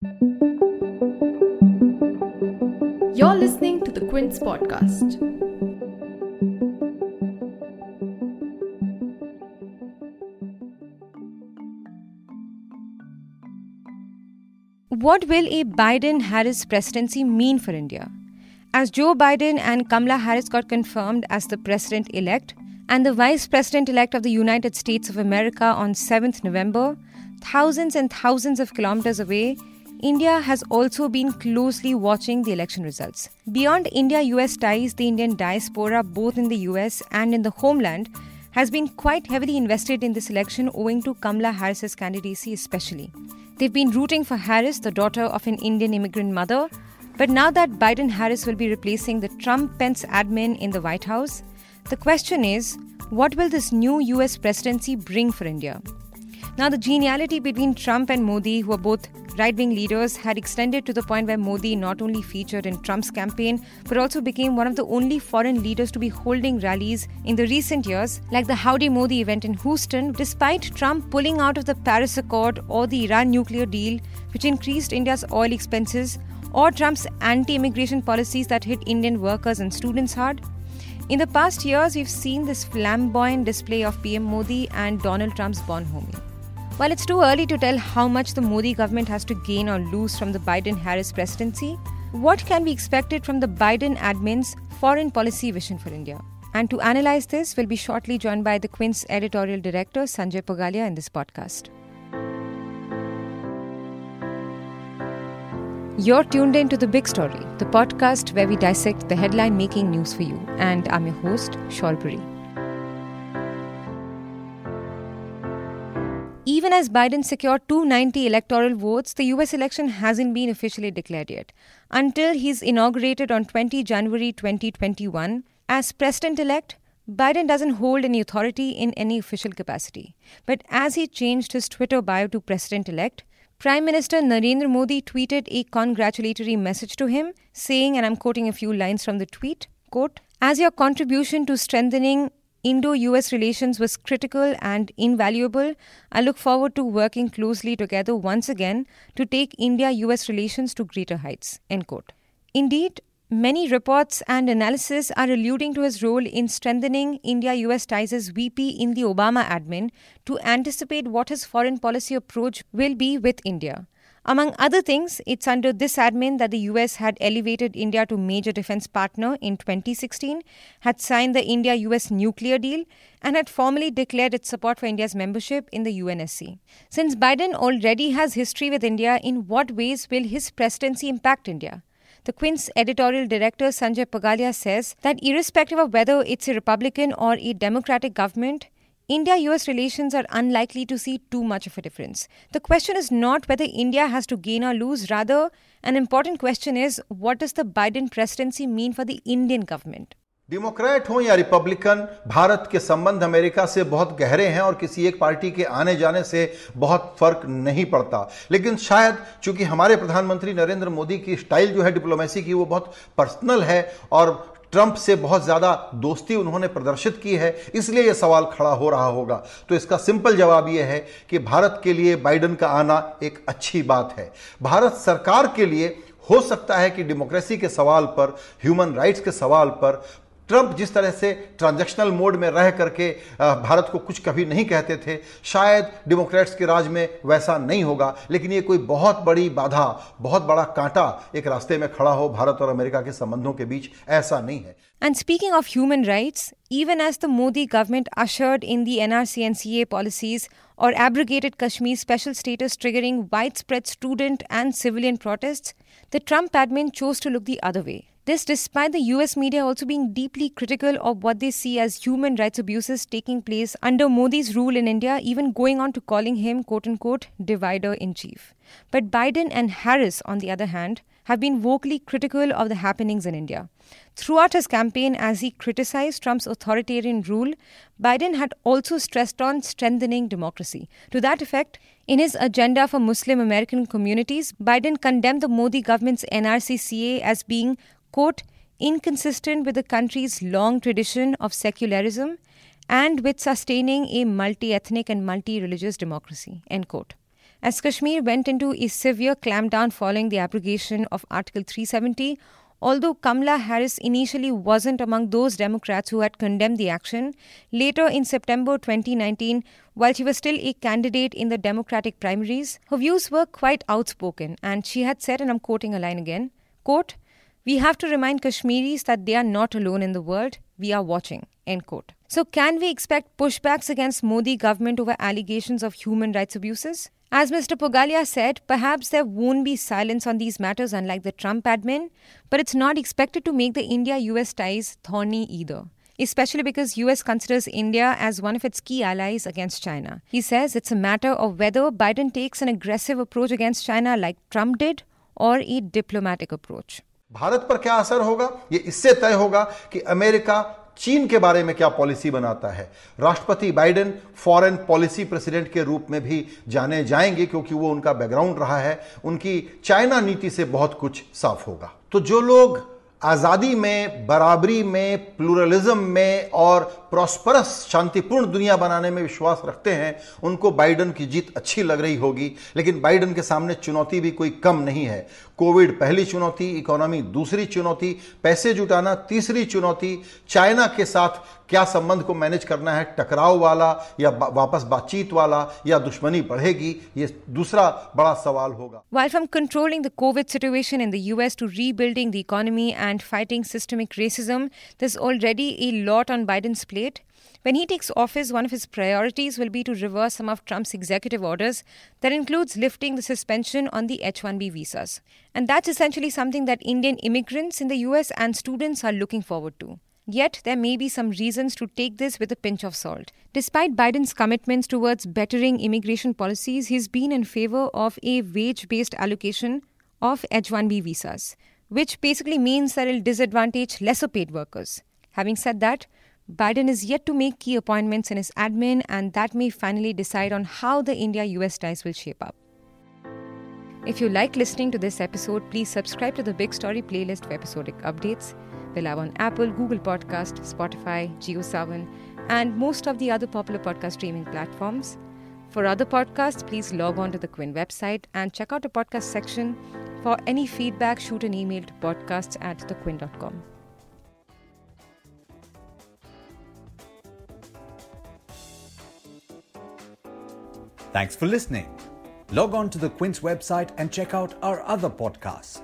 You're listening to the Quint's podcast. What will a Biden Harris presidency mean for India? As Joe Biden and Kamala Harris got confirmed as the president elect and the vice president elect of the United States of America on 7th November, thousands and thousands of kilometers away, India has also been closely watching the election results. Beyond India US ties, the Indian diaspora, both in the US and in the homeland, has been quite heavily invested in this election owing to Kamala Harris's candidacy, especially. They've been rooting for Harris, the daughter of an Indian immigrant mother. But now that Biden Harris will be replacing the Trump Pence admin in the White House, the question is what will this new US presidency bring for India? Now, the geniality between Trump and Modi, who are both right wing leaders, had extended to the point where Modi not only featured in Trump's campaign, but also became one of the only foreign leaders to be holding rallies in the recent years, like the Howdy Modi event in Houston, despite Trump pulling out of the Paris Accord or the Iran nuclear deal, which increased India's oil expenses, or Trump's anti immigration policies that hit Indian workers and students hard. In the past years, we've seen this flamboyant display of PM Modi and Donald Trump's bonhomie. While it's too early to tell how much the Modi government has to gain or lose from the Biden Harris presidency, what can be expected from the Biden admin's foreign policy vision for India? And to analyze this, we'll be shortly joined by the Quint's editorial director, Sanjay Pugalia, in this podcast. You're tuned in to The Big Story, the podcast where we dissect the headline making news for you. And I'm your host, Shorbori. Even as Biden secured 290 electoral votes, the US election hasn't been officially declared yet. Until he's inaugurated on 20 January 2021, as president elect, Biden doesn't hold any authority in any official capacity. But as he changed his Twitter bio to president elect, Prime Minister Narendra Modi tweeted a congratulatory message to him, saying, and I'm quoting a few lines from the tweet, quote, as your contribution to strengthening Indo US relations was critical and invaluable. I look forward to working closely together once again to take India US relations to greater heights. End quote. Indeed, many reports and analysis are alluding to his role in strengthening India US ties as VP in the Obama admin to anticipate what his foreign policy approach will be with India. Among other things, it's under this admin that the US had elevated India to major defense partner in 2016, had signed the India US nuclear deal, and had formally declared its support for India's membership in the UNSC. Since Biden already has history with India, in what ways will his presidency impact India? The Quint's editorial director Sanjay Pugalia says that irrespective of whether it's a Republican or a Democratic government, India US relations are unlikely to see too much of a difference. The question is not whether India has to gain or lose, rather, an important question is what does the Biden presidency mean for the Indian government? Democrat हो या Republican Bharat के संबंध America से बहुत गहरे हैं और किसी एक पार्टी के आने जाने से बहुत फ़र्क नहीं पड़ता लेकिन शायद चूँकि हमारे प्रधानमंत्री नरेंद्र मोदी की स्टाइल जो है डिप्लोमेसी की वो बहुत पर्सनल है और ट्रंप से बहुत ज़्यादा दोस्ती उन्होंने प्रदर्शित की है, इसलिए यह सवाल खड़ा हो रहा होगा। तो इसका सिंपल जवाब यह है कि भारत के लिए बाइडन का आना एक अच्छी बात है। भारत सरकार के लिए हो सकता है कि डेमोक्रेसी के सवाल पर, ह्यूमन राइट्स के सवाल पर ट्रंप जिस तरह से ट्रांजैक्शनल मोड में रह करके भारत को कुछ कभी नहीं कहते थे शायद डेमोक्रेट्स के राज में वैसा नहीं होगा लेकिन ये कोई बहुत बड़ी बाधा बहुत बड़ा कांटा एक रास्ते में खड़ा हो भारत और अमेरिका के संबंधों के बीच ऐसा नहीं है And speaking of human rights, even as the Modi government ushered in the NRC and CA policies or abrogated Kashmir's special status, triggering widespread student and civilian protests, the Trump admin chose to look the other way. This despite the US media also being deeply critical of what they see as human rights abuses taking place under Modi's rule in India, even going on to calling him quote unquote divider in chief. But Biden and Harris, on the other hand, have been vocally critical of the happenings in India. Throughout his campaign, as he criticized Trump's authoritarian rule, Biden had also stressed on strengthening democracy. To that effect, in his agenda for Muslim American communities, Biden condemned the Modi government's NRCCA as being quote, inconsistent with the country's long tradition of secularism and with sustaining a multi ethnic and multi religious democracy, end quote. As Kashmir went into a severe clampdown following the abrogation of Article 370, Although Kamala Harris initially wasn't among those Democrats who had condemned the action, later in September 2019, while she was still a candidate in the Democratic primaries, her views were quite outspoken and she had said, and I'm quoting a line again, quote, we have to remind Kashmiris that they are not alone in the world. We are watching. End quote. So, can we expect pushbacks against Modi government over allegations of human rights abuses? As Mr. Pugalia said, perhaps there won't be silence on these matters unlike the Trump admin, but it's not expected to make the India-US ties thorny either especially because US considers India as one of its key allies against China. He says it's a matter of whether Biden takes an aggressive approach against China like Trump did or a diplomatic approach. Bharat पर क्या असर होगा? यह इससे तय होगा कि America चीन के बारे में क्या पॉलिसी बनाता है। राष्ट्रपति बाइडेन फॉरेन पॉलिसी प्रेसिडेंट के रूप में भी जाने जाएँगे क्योंकि वो उनका बैकग्राउंड रहा है। उनकी चाइना नीति से बहुत कुछ साफ़ होगा। तो जो लोग आज़ादी में, बराबरी में प्लूरलिज्म में और प्रॉस्परस शांतिपूर्ण दुनिया बनाने में विश्वास रखते हैं, उनको बाइडन की जीत अच्छी लग रही होगी। लेकिन बाइडन के सामने चुनौती भी कोई कम नहीं है। कोविड पहली चुनौती इकोनॉमी दूसरी चुनौती, पैसे जुटाना तीसरी चुनौती, चाइना के साथ क्या संबंध को मैनेज करना है, टकराव वाला या वापस बातचीत वाला या दुश्मनी बढ़ेगी, ये दूसरा बड़ा सवाल होगा। While from controlling the COVID situation in the US to rebuilding fighting systemic racism, there's already a lot on Biden's plate. When he takes office, one of his priorities will be to reverse some of Trump's executive orders that includes lifting the suspension on the H 1B visas. And that's essentially something that Indian immigrants in the US and students are looking forward to. Yet, there may be some reasons to take this with a pinch of salt. Despite Biden's commitments towards bettering immigration policies, he's been in favor of a wage based allocation of H 1B visas, which basically means that it'll disadvantage lesser paid workers. Having said that, Biden is yet to make key appointments in his admin, and that may finally decide on how the India US ties will shape up. If you like listening to this episode, please subscribe to the Big Story playlist for episodic updates. We'll have on Apple, Google Podcast, Spotify, JioSaavn, and most of the other popular podcast streaming platforms. For other podcasts, please log on to the Quint website and check out the podcast section. For any feedback, shoot an email to podcasts at thequint.com. Thanks for listening. Log on to the Quint's website and check out our other podcasts